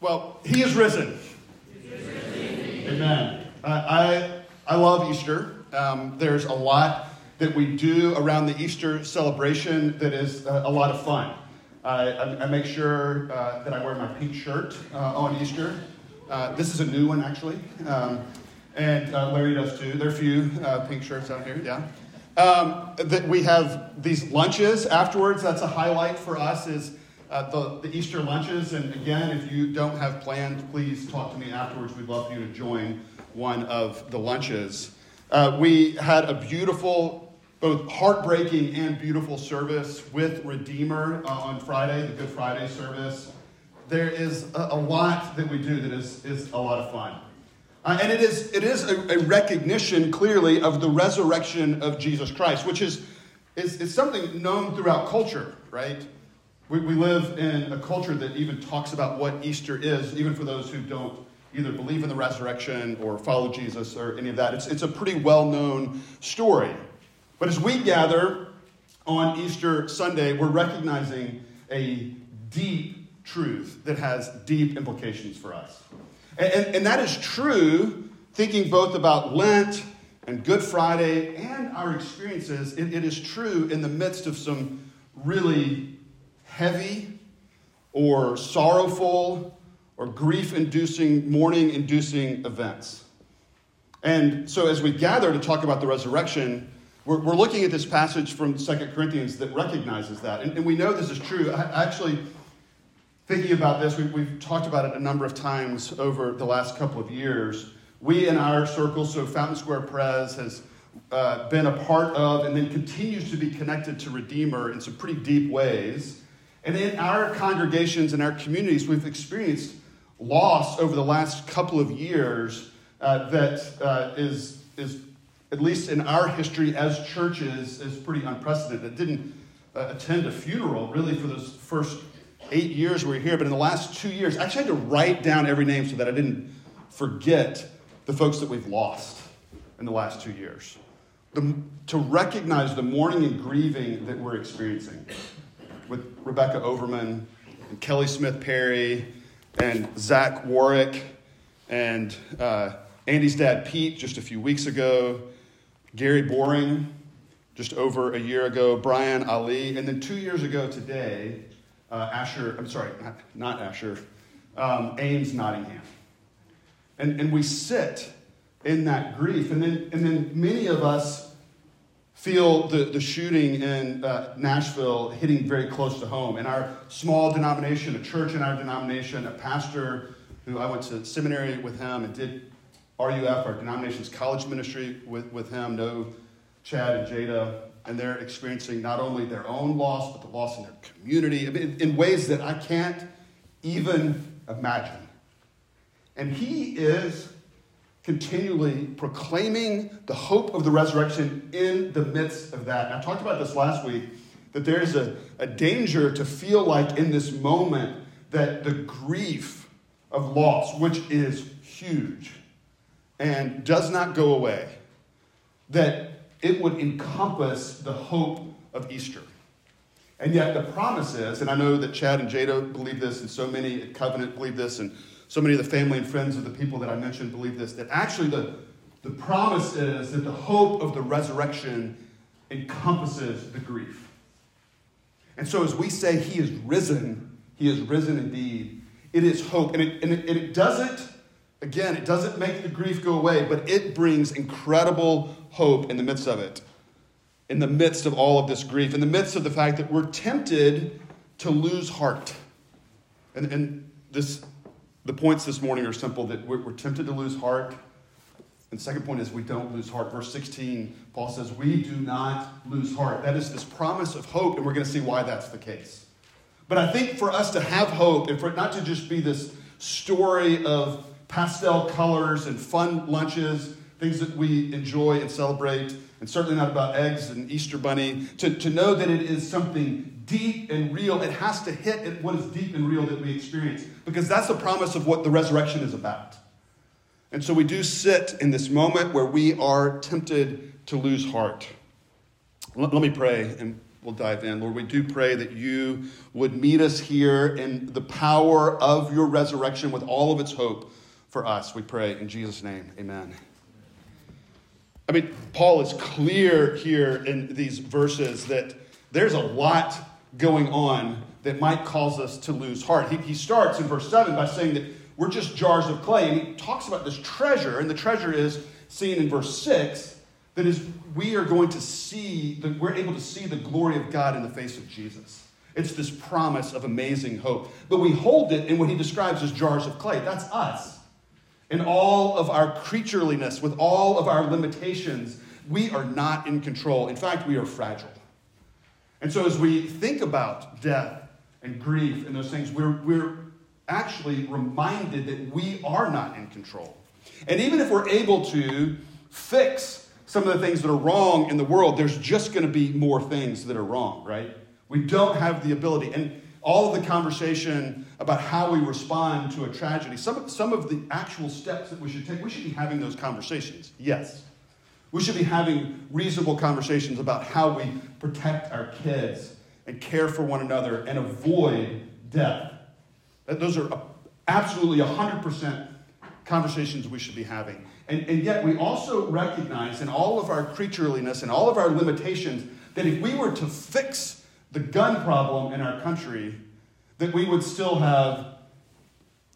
Well, he is risen. Amen. Uh, I, I love Easter. Um, there's a lot that we do around the Easter celebration that is a, a lot of fun. I, I, make sure uh, that I wear my pink shirt uh, on Easter. Uh, this is a new one, actually. Um, and uh, Larry does too. There are a few uh, pink shirts out here, yeah. Um, that we have these lunches afterwards. That's a highlight for us is uh, the, the Easter lunches. And again, if you don't have plans, please talk to me afterwards. We'd love for you to join one of the lunches. Uh, we had a beautiful, both heartbreaking and beautiful service with Redeemer uh, on Friday, the Good Friday service. There is a, a, lot that we do that is, is a lot of fun. Uh, and it is, it is a, a, recognition, clearly, of the resurrection of Jesus Christ, which is, is, is something known throughout culture, right? We, we live in a culture that even talks about what Easter is, even for those who don't either believe in the resurrection or follow Jesus or any of that. It's, it's a pretty well known story. But as we gather on Easter Sunday, we're recognizing a deep truth that has deep implications for us. And, and, and that is true, thinking both about Lent and Good Friday and our experiences. it, it is true in the midst of some really heavy or sorrowful or grief inducing, mourning inducing events. And so, as we gather to talk about the resurrection, we're, we're looking at this passage from Second Corinthians that recognizes that. And, and we know this is true. I, actually, thinking about this, we've, we've talked about it a number of times over the last couple of years. We in our circle, so Fountain Square Pres has uh, been a part of and then continues to be connected to Redeemer in some pretty deep ways. And in our congregations and our communities, we've experienced loss over the last couple of years uh, that uh, is is, at least in our history as churches, is pretty unprecedented. It didn't uh, attend a funeral really for those first eight years we were here, but in the last two years, I actually had to write down every name so that I didn't forget the folks that we've lost in the last two years. The, to recognize the mourning and grieving that we're experiencing with Rebecca Overman and Kelly Smith Perry and Zach Warwick and uh, Andy's dad Pete just a few weeks ago, Gary Boring just over a year ago, Brian Ali, and then two years ago today, uh, Asher, I'm sorry, not, not Asher, um, Ames Nottingham. And, and we sit in that grief. And then, and then many of us feel the, the shooting in uh, Nashville hitting very close to home. In our small denomination, a church in our denomination, a pastor who I went to seminary with him and did RUF, our denomination's college ministry with, with him, know Chad and Jada, and they're experiencing not only their own loss, but the loss in their community in, in ways that I can't even imagine. And he is continually proclaiming the hope of the resurrection in the midst of that. And I talked about this last week that there's a, a danger to feel like in this moment that the grief of loss, which is huge and does not go away, that it would encompass the hope of Easter. And yet the promise is, and I know that Chad and Jada believe this, and so many at Covenant believe this, and so many of the family and friends of the people that I mentioned believe this that actually the, the promise is that the hope of the resurrection encompasses the grief. And so, as we say, He is risen, He is risen indeed, it is hope. And it, and it, and it doesn't, again, it doesn't make the grief go away, but it brings incredible hope in the midst of it. In the midst of all of this grief, in the midst of the fact that we're tempted to lose heart. And, and this the points this morning are simple that we're, tempted to lose heart. And second point is we don't lose heart. Verse 16, Paul says, We do not lose heart. That is this promise of hope, and we're going to see why that's the case. But I think for us to have hope, and for it not to just be this story of pastel colors and fun lunches, things that we enjoy and celebrate, and certainly not about eggs and Easter bunny, to, to know that it is something deep and real, it has to hit at what is deep and real that we experience because that's the promise of what the resurrection is about. And so we do sit in this moment where we are tempted to lose heart. Let, me pray and we'll dive in. Lord, we do pray that you would meet us here in the power of your resurrection with all of its hope for us. We pray in Jesus' name. Amen. I mean, Paul is clear here in these verses that there's a lot going on that might cause us to lose heart. He, he starts in verse 7 by saying that we're just jars of clay, and he talks about this treasure, and the treasure is seen in verse 6 that is we are going to see that we're able to see the glory of God in the face of Jesus. It's this promise of amazing hope. But we hold it in what he describes as jars of clay. That's us. In all of our creatureliness, with all of our limitations, we are not in control. In fact, we are fragile. And so as we think about death and grief and those things, we're, we're actually reminded that we are not in control. And even if we're able to fix some of the things that are wrong in the world, there's just going to be more things that are wrong, right? We don't have the ability. And all of the conversation about how we respond to a tragedy, some, some of the actual steps that we should take, we should be having those conversations. Yes. We should be having reasonable conversations about how we protect our kids and care for one another and avoid death. Those are absolutely 100% conversations we should be having. And, and yet, we also recognize in all of our creatureliness and all of our limitations that if we were to fix the gun problem in our country, that we would still have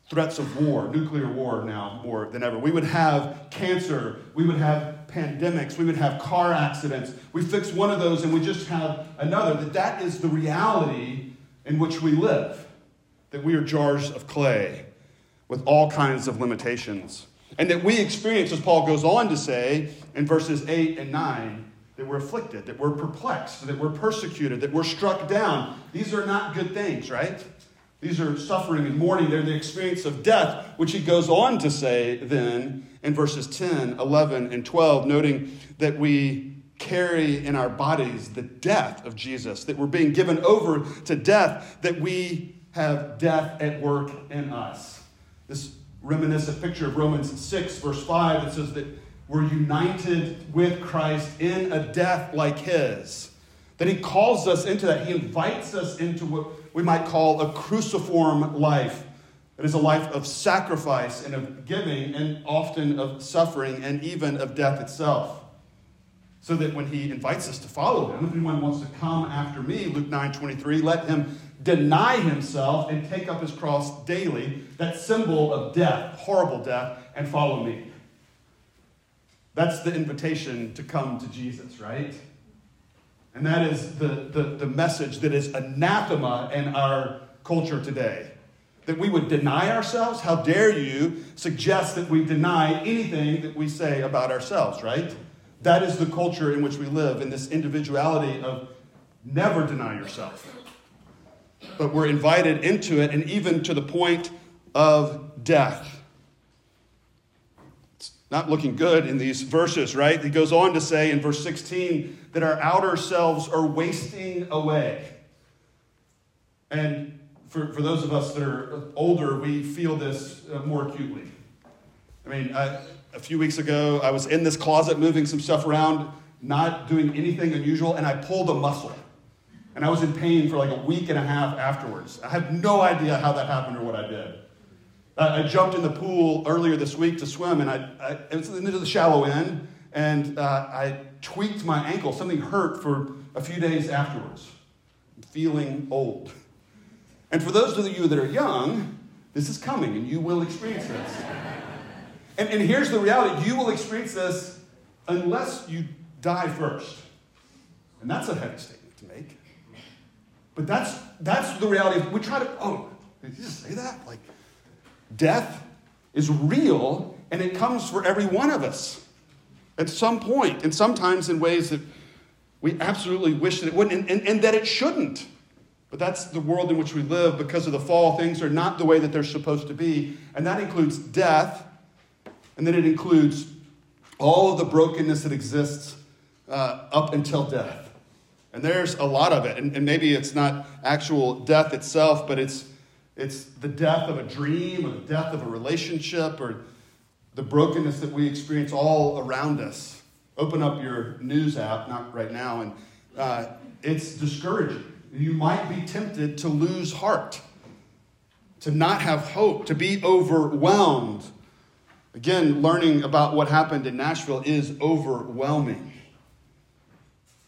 threats of war, nuclear war now more than ever. We would have cancer, we would have pandemics, we would have car accidents. We fix one of those and we just have another. That that is the reality in which we live. That we are jars of clay with all kinds of limitations. And that we experience, as Paul goes on to say in verses 8 and 9, that we're afflicted, that we're perplexed, that we're persecuted, that we're struck down. These are not good things, right? These are suffering and mourning. They're the experience of death, which he goes on to say then in verses 10, 11, and 12, noting that we carry in our bodies the death of Jesus, that we're being given over to death, that we have death at work in us. This reminiscent picture of Romans 6, verse 5, that says that we're united with Christ in a death like his. That he calls us into that. He invites us into what we might call a cruciform life. It is a life of sacrifice and of giving, and often of suffering, and even of death itself. So that when he invites us to follow him, if anyone wants to come after me, Luke 9 23, let him deny himself and take up his cross daily, that symbol of death, horrible death, and follow me. That's the invitation to come to Jesus, right? And that is the, the, the message that is anathema in our culture today. That we would deny ourselves? How dare you suggest that we deny anything that we say about ourselves, right? That is the culture in which we live, in this individuality of never deny yourself but we're invited into it, and even to the point of death. It's not looking good in these verses, right? He goes on to say in verse 16 that our outer selves are wasting away. And for, for those of us that are older, we feel this uh, more acutely. I mean, I, a few weeks ago, I was in this closet moving some stuff around, not doing anything unusual, and I pulled a muscle. And I was in pain for like a week and a half afterwards. I have no idea how that happened or what I did. I, I jumped in the pool earlier this week to swim, and I, I it was into the shallow end, and uh, I tweaked my ankle. Something hurt for a few days afterwards. I'm feeling old. And for those of you that are young, this is coming, and you will experience this. And, and here's the reality you will experience this unless you die first. And that's a heavy statement to make. But that's that's the reality. We try to, oh, did you just say that? Like, death is real and it comes for every one of us at some point, and sometimes in ways that we absolutely wish that it wouldn't, and, and, and that it shouldn't. But that's the world in which we live because of the fall. Things are not the way that they're supposed to be. And that includes death, and then it includes all of the brokenness that exists uh, up until death. And there's a lot of it. And, and maybe it's not actual death itself, but it's, it's the death of a dream or the death of a relationship or the brokenness that we experience all around us. Open up your news app, not right now, and uh, it's discouraging. You might be tempted to lose heart, to not have hope, to be overwhelmed. Again, learning about what happened in Nashville is overwhelming.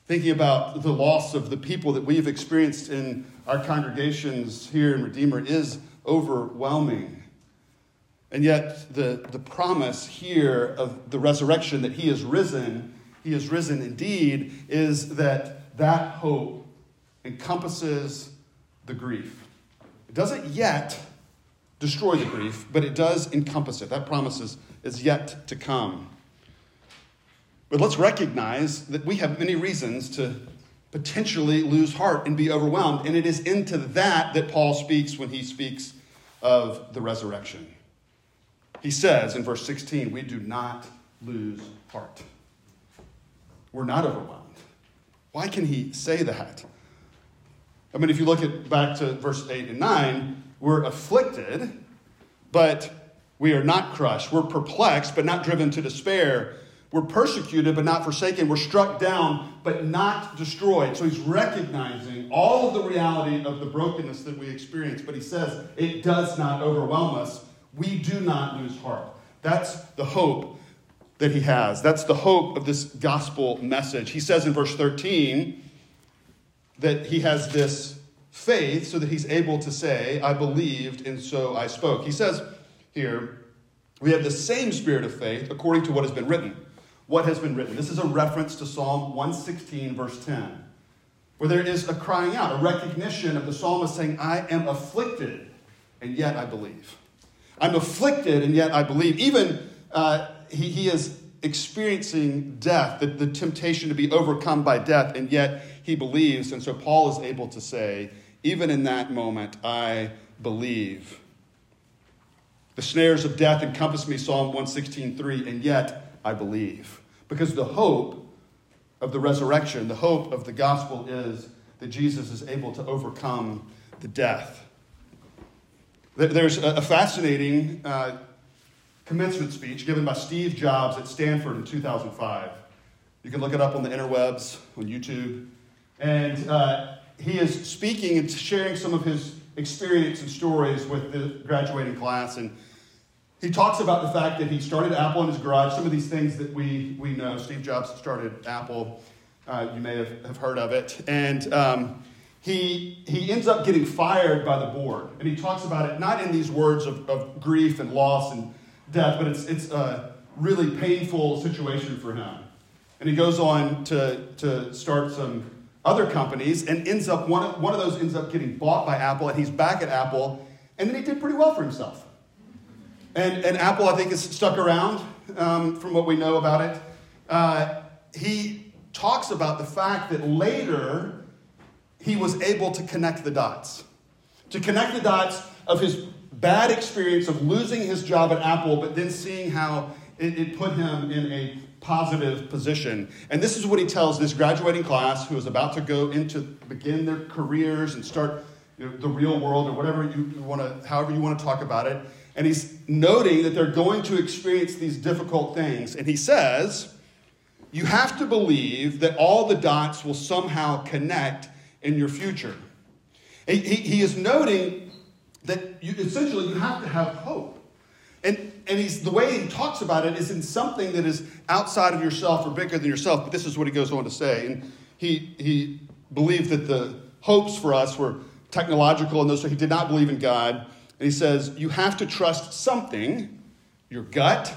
Thinking about the loss of the people that we've experienced in our congregations here in Redeemer is overwhelming. And yet, the, the promise here of the resurrection that he is risen, he is risen indeed, is that that hope encompasses the grief. It doesn't yet destroy the grief, but it does encompass it. That promise is, is yet to come. But let's recognize that we have many reasons to potentially lose heart and be overwhelmed. And it is into that that Paul speaks when he speaks of the resurrection. He says in verse 16, We do not lose heart. We're not overwhelmed. Why can he say that? I mean, if you look at back to verse 8 and 9, we're afflicted, but we are not crushed. We're perplexed, but not driven to despair. We're persecuted, but not forsaken. We're struck down, but not destroyed. So he's recognizing all of the reality of the brokenness that we experience, but he says it does not overwhelm us. We do not lose heart. That's the hope that he has. That's the hope of this gospel message. He says in verse 13 that he has this faith so that he's able to say, I believed and so I spoke. He says here, we have the same spirit of faith according to what has been written what has been written. This is a reference to Psalm 116, verse 10, where there is a crying out, a recognition of the psalmist saying, I am afflicted, and yet I believe. I'm afflicted, and yet I believe. Even uh, he, he is experiencing death, the, the temptation to be overcome by death, and yet he believes. And so Paul is able to say, even in that moment, I believe. The snares of death encompass me, Psalm 116.3, and yet I believe. Because the hope of the resurrection, the hope of the gospel is that Jesus is able to overcome the death. There's a fascinating uh, commencement speech given by Steve Jobs at Stanford in 2005. You can look it up on the interwebs, on YouTube. And uh, he is speaking and sharing some of his experience and stories with the graduating class. And he talks about the fact that he started Apple in his garage, some of these things that we, we know. Steve Jobs started Apple. Uh, you may have, have heard of it. And um, he, he ends up getting fired by the board. And he talks about it not in these words of, of grief and loss and death, but it's, it's a really painful situation for him. And he goes on to, to start some other companies and ends up, one of, one of those ends up getting bought by Apple, and he's back at Apple, and then he did pretty well for himself. And, and Apple, I think, is stuck around um, from what we know about it. Uh, he talks about the fact that later he was able to connect the dots. To connect the dots of his bad experience of losing his job at Apple, but then seeing how it, it put him in a positive position. And this is what he tells this graduating class who is about to go into begin their careers and start you know, the real world or whatever you, you want to, however you want to talk about it. And he's noting that they're going to experience these difficult things. And he says, You have to believe that all the dots will somehow connect in your future. He, he is noting that you, essentially you have to have hope. And, and he's, the way he talks about it is in something that is outside of yourself or bigger than yourself. But this is what he goes on to say. And he, he believed that the hopes for us were technological and those, so he did not believe in God. And he says, You have to trust something your gut,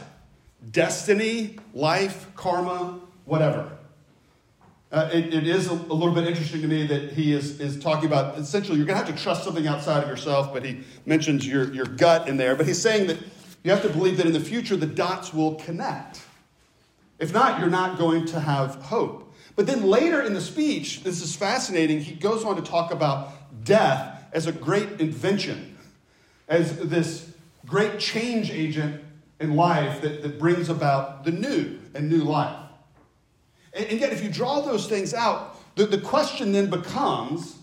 destiny, life, karma, whatever. Uh, it, it is a, a, little bit interesting to me that he is, is talking about essentially you're going to have to trust something outside of yourself, but he mentions your, your gut in there. But he's saying that you have to believe that in the future the dots will connect. If not, you're not going to have hope. But then later in the speech, this is fascinating, he goes on to talk about death as a great invention as this great change agent in life that, that brings about the new and new life. And, and yet, if you draw those things out, the, the question then becomes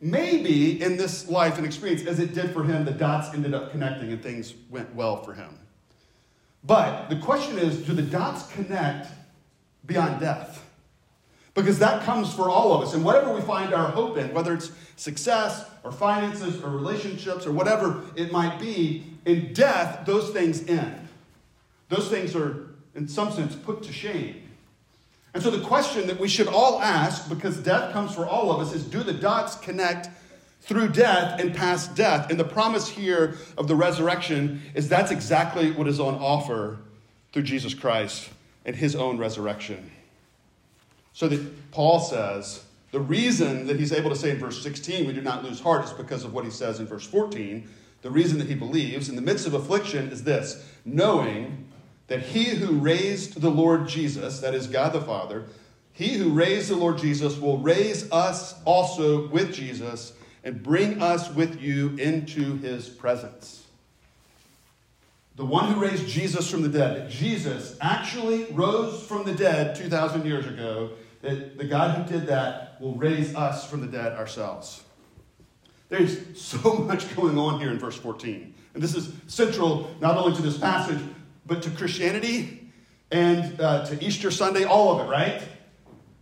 maybe in this life and experience, as it did for him, the dots ended up connecting and things went well for him. But the question is do the dots connect beyond death? Because that comes for all of us. And whatever we find our hope in, whether it's success or finances or relationships or whatever it might be, in death, those things end. Those things are, in some sense, put to shame. And so the question that we should all ask, because death comes for all of us, is do the dots connect through death and past death? And the promise here of the resurrection is that's exactly what is on offer through Jesus Christ and his own resurrection. So that Paul says, the reason that he's able to say in verse 16, we do not lose heart, is because of what he says in verse 14. The reason that he believes in the midst of affliction is this knowing that he who raised the Lord Jesus, that is God the Father, he who raised the Lord Jesus will raise us also with Jesus and bring us with you into his presence. The one who raised Jesus from the dead, Jesus actually rose from the dead 2,000 years ago, that the God who did that will raise us from the dead ourselves. There's so much going on here in verse 14. And this is central not only to this passage, but to Christianity and uh, to Easter Sunday, all of it, right?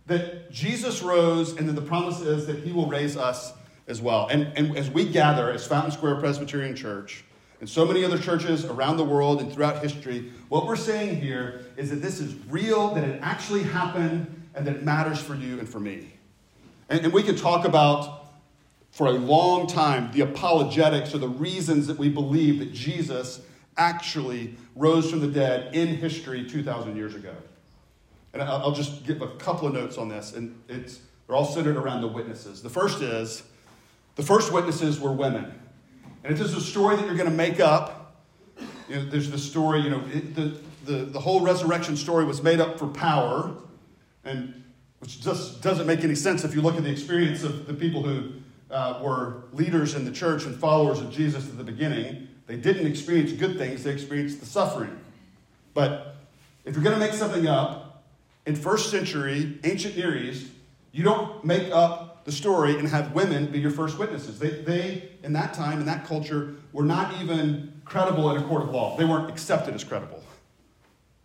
That Jesus rose, and then the promise is that he will raise us as well. And, and as we gather as Fountain Square Presbyterian Church, and so many other churches around the world and throughout history, what we're saying here is that this is real, that it actually happened, and that it matters for you and for me. And, and we could talk about for a long time the apologetics or the reasons that we believe that Jesus actually rose from the dead in history 2,000 years ago. And I'll just give a couple of notes on this, and it's, they're all centered around the witnesses. The first is the first witnesses were women. And if this is a story that you're going to make up, you know, there's the story, you know, it, the, the, the whole resurrection story was made up for power, and which just doesn't make any sense if you look at the experience of the people who uh, were leaders in the church and followers of Jesus at the beginning. They didn't experience good things, they experienced the suffering. But if you're going to make something up, in first century, ancient Near East, you don't make up the story and have women be your first witnesses. They, they, in that time, in that culture, were not even credible in a court of law. They weren't accepted as credible.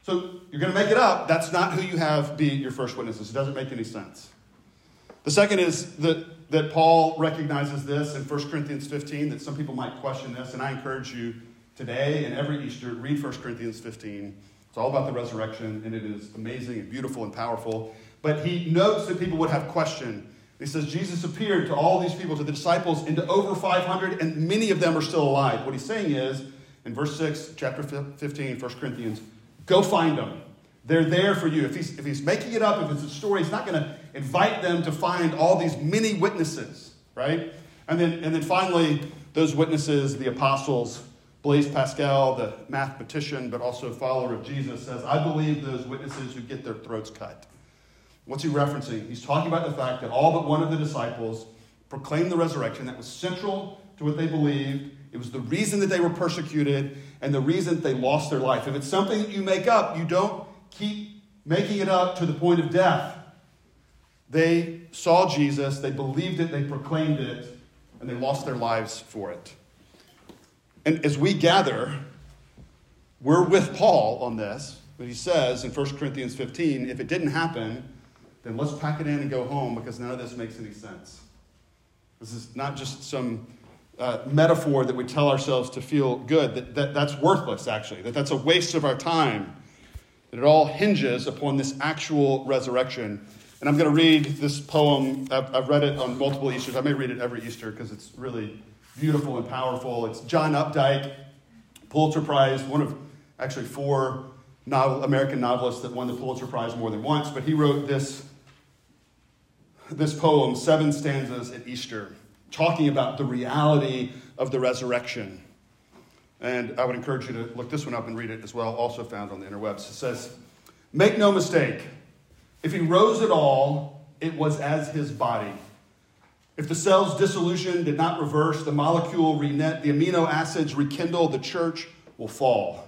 So you're going to make it up. That's not who you have be your first witnesses. It doesn't make any sense. The second is that that Paul recognizes this in 1 Corinthians 15, that some people might question this, and I encourage you today and every Easter, read 1 Corinthians 15. It's all about the resurrection, and it is amazing and beautiful and powerful. But he notes that people would have question. He says, Jesus appeared to all these people, to the disciples, and to over 500, and many of them are still alive. What he's saying is, in verse 6, chapter 15, 1 Corinthians, go find them. They're there for you. If he's, if he's making it up, if it's a story, he's not going to invite them to find all these many witnesses, right? And then, and then finally, those witnesses, the apostles, Blaise Pascal, the mathematician, but also follower of Jesus, says, I believe those witnesses who get their throats cut. What's he referencing? He's talking about the fact that all but one of the disciples proclaimed the resurrection. That was central to what they believed. It was the reason that they were persecuted and the reason that they lost their life. If it's something that you make up, you don't keep making it up to the point of death. They saw Jesus, they believed it, they proclaimed it, and they lost their lives for it. And as we gather, we're with Paul on this, but he says in 1 Corinthians 15 if it didn't happen, then let's pack it in and go home because none of this makes any sense. This is not just some uh, metaphor that we tell ourselves to feel good, that, that that's worthless, actually, that that's a waste of our time, it all hinges upon this actual resurrection. And I'm going to read this poem. I've, I've read it on multiple Easters. I may read it every Easter because it's really beautiful and powerful. It's John Updike, Pulitzer Prize, one of actually four novel, American novelists that won the Pulitzer Prize more than once. But he wrote this, this poem, seven stanzas at Easter, talking about the reality of the resurrection. And I would encourage you to look this one up and read it as well, also found on the interwebs. It says, Make no mistake. If he rose at all, it was as his body. If the cell's dissolution did not reverse, the molecule reknit, the amino acids rekindle, the church will fall.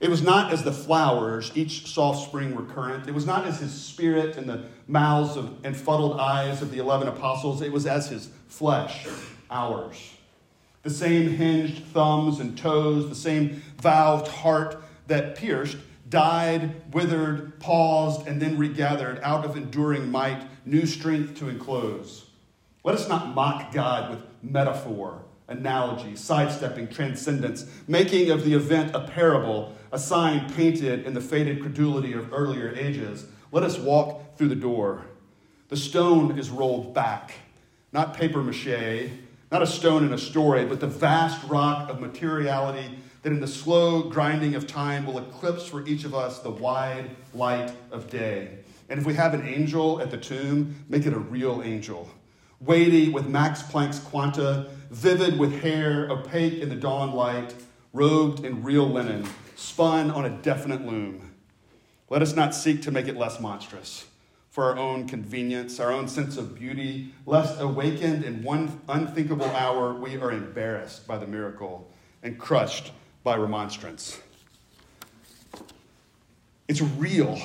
It was not as the flowers, each soft spring recurrent. It was not as his spirit in the mouths of, and fuddled eyes of the eleven apostles. It was as his flesh, ours. The same hinged thumbs and toes, the same valved heart that pierced, died, withered, paused, and then regathered out of enduring might, new strength to enclose. Let us not mock God with metaphor, analogy, sidestepping transcendence, making of the event a parable, a sign painted in the faded credulity of earlier ages. Let us walk through the door. The stone is rolled back, not paper mache, not a stone in a story, but the vast rock of materiality that in the slow grinding of time will eclipse for each of us the wide light of day. And if we have an angel at the tomb, make it a real angel. Weighty with Max Planck's quanta, vivid with hair opaque in the dawn light, robed in real linen, spun on a definite loom. Let us not seek to make it less monstrous for our own convenience, our own sense of beauty, lest awakened in one unthinkable hour, we are embarrassed by the miracle and crushed by remonstrance. It's real.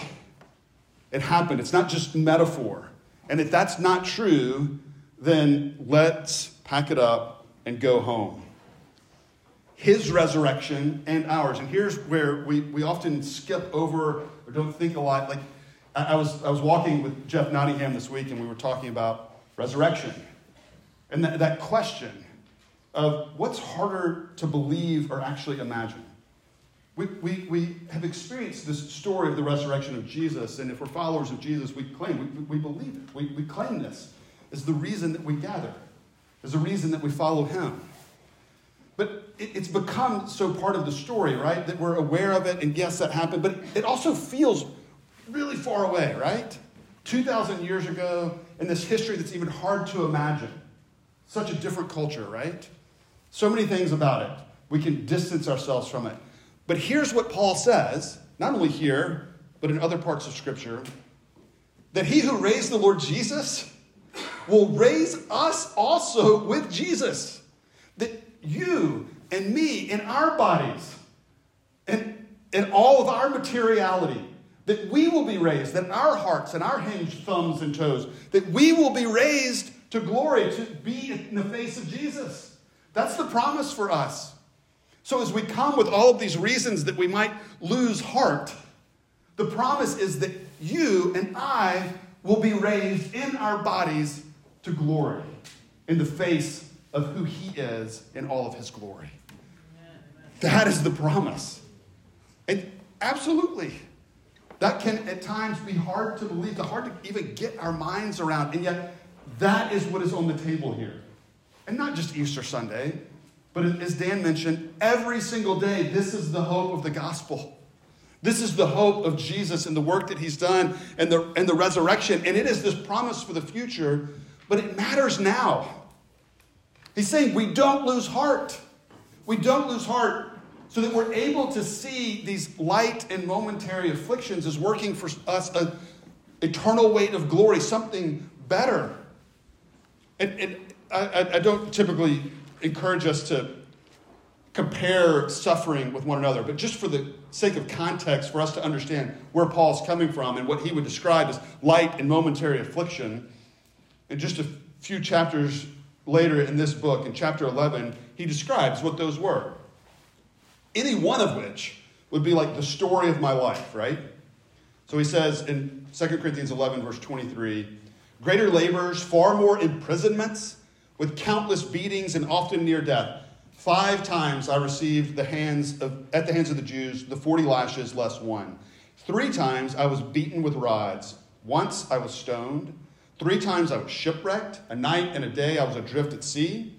It happened. It's not just metaphor. And if that's not true, then let's pack it up and go home. His resurrection and ours. And here's where we, we often skip over or don't think a lot. Like, I was, I was walking with Jeff Nottingham this week, and we were talking about resurrection. And that, that question of what's harder to believe or actually imagine. We, we, we have experienced this story of the resurrection of Jesus, and if we're followers of Jesus, we claim, we, we believe it. We, we claim this as the reason that we gather, as the reason that we follow Him. But it, it's become so part of the story, right? That we're aware of it, and yes, that happened, but it also feels really far away, right? 2,000 years ago, in this history that's even hard to imagine. Such a different culture, right? So many things about it. We can distance ourselves from it. But here's what Paul says, not only here, but in other parts of Scripture that he who raised the Lord Jesus will raise us also with Jesus. That you and me in our bodies and in all of our materiality that we will be raised, that our hearts and our hinged thumbs and toes, that we will be raised to glory, to be in the face of Jesus. That's the promise for us. So, as we come with all of these reasons that we might lose heart, the promise is that you and I will be raised in our bodies to glory in the face of who He is in all of His glory. That is the promise. And absolutely. That can at times be hard to believe, hard to even get our minds around. And yet, that is what is on the table here. And not just Easter Sunday, but as Dan mentioned, every single day, this is the hope of the gospel. This is the hope of Jesus and the work that he's done and the, and the resurrection. And it is this promise for the future, but it matters now. He's saying we don't lose heart. We don't lose heart so that we're able to see these light and momentary afflictions as working for us an eternal weight of glory, something better. And, and I, I don't typically encourage us to compare suffering with one another, but just for the sake of context, for us to understand where Paul's coming from and what he would describe as light and momentary affliction, in just a few chapters later in this book, in chapter 11, he describes what those were any one of which would be like the story of my life, right? So he says in 2 Corinthians 11, verse 23 greater labors, far more imprisonments, with countless beatings and often near death. Five times I received the hands of, at the hands of the Jews the 40 lashes less one. Three times I was beaten with rods. Once I was stoned. Three times I was shipwrecked. A night and a day I was adrift at sea.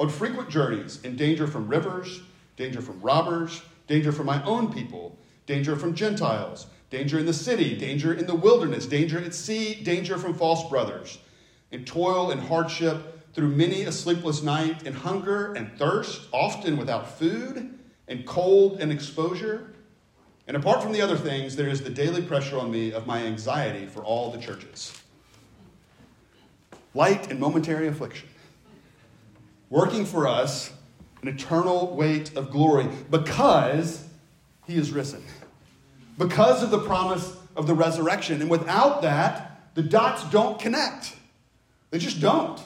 On frequent journeys, in danger from rivers danger from robbers, danger from my own people, danger from Gentiles, danger in the city, danger in the wilderness, danger at sea, danger from false brothers, in toil and hardship, through many a sleepless night, in hunger and thirst, often without food, and cold and exposure. And apart from the other things, there is the daily pressure on me of my anxiety for all the churches. Light and momentary affliction. Working for us an eternal weight of glory because he is risen. Because of the promise of the resurrection. And without that, the dots don't connect. They just don't.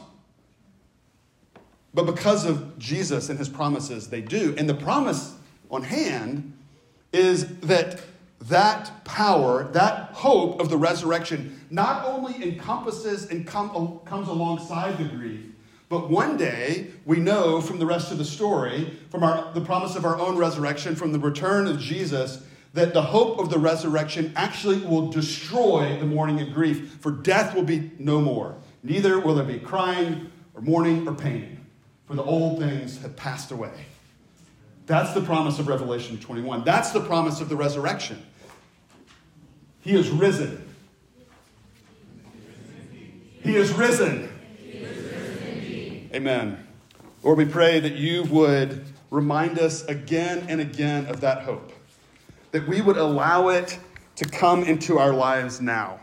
But because of Jesus and his promises, they do. And the promise on hand is that that power, that hope of the resurrection, not only encompasses and come, comes alongside the grief, but one day we know from the rest of the story, from our, the promise of our own resurrection, from the return of Jesus, that the hope of the resurrection actually will destroy the mourning and grief, for death will be no more. Neither will there be crying or mourning or pain, for the old things have passed away. That's the promise of Revelation 21. That's the promise of the resurrection. He is risen. He is risen. Amen. Lord, we pray that you would remind us again and again of that hope, that we would allow it to come into our lives now.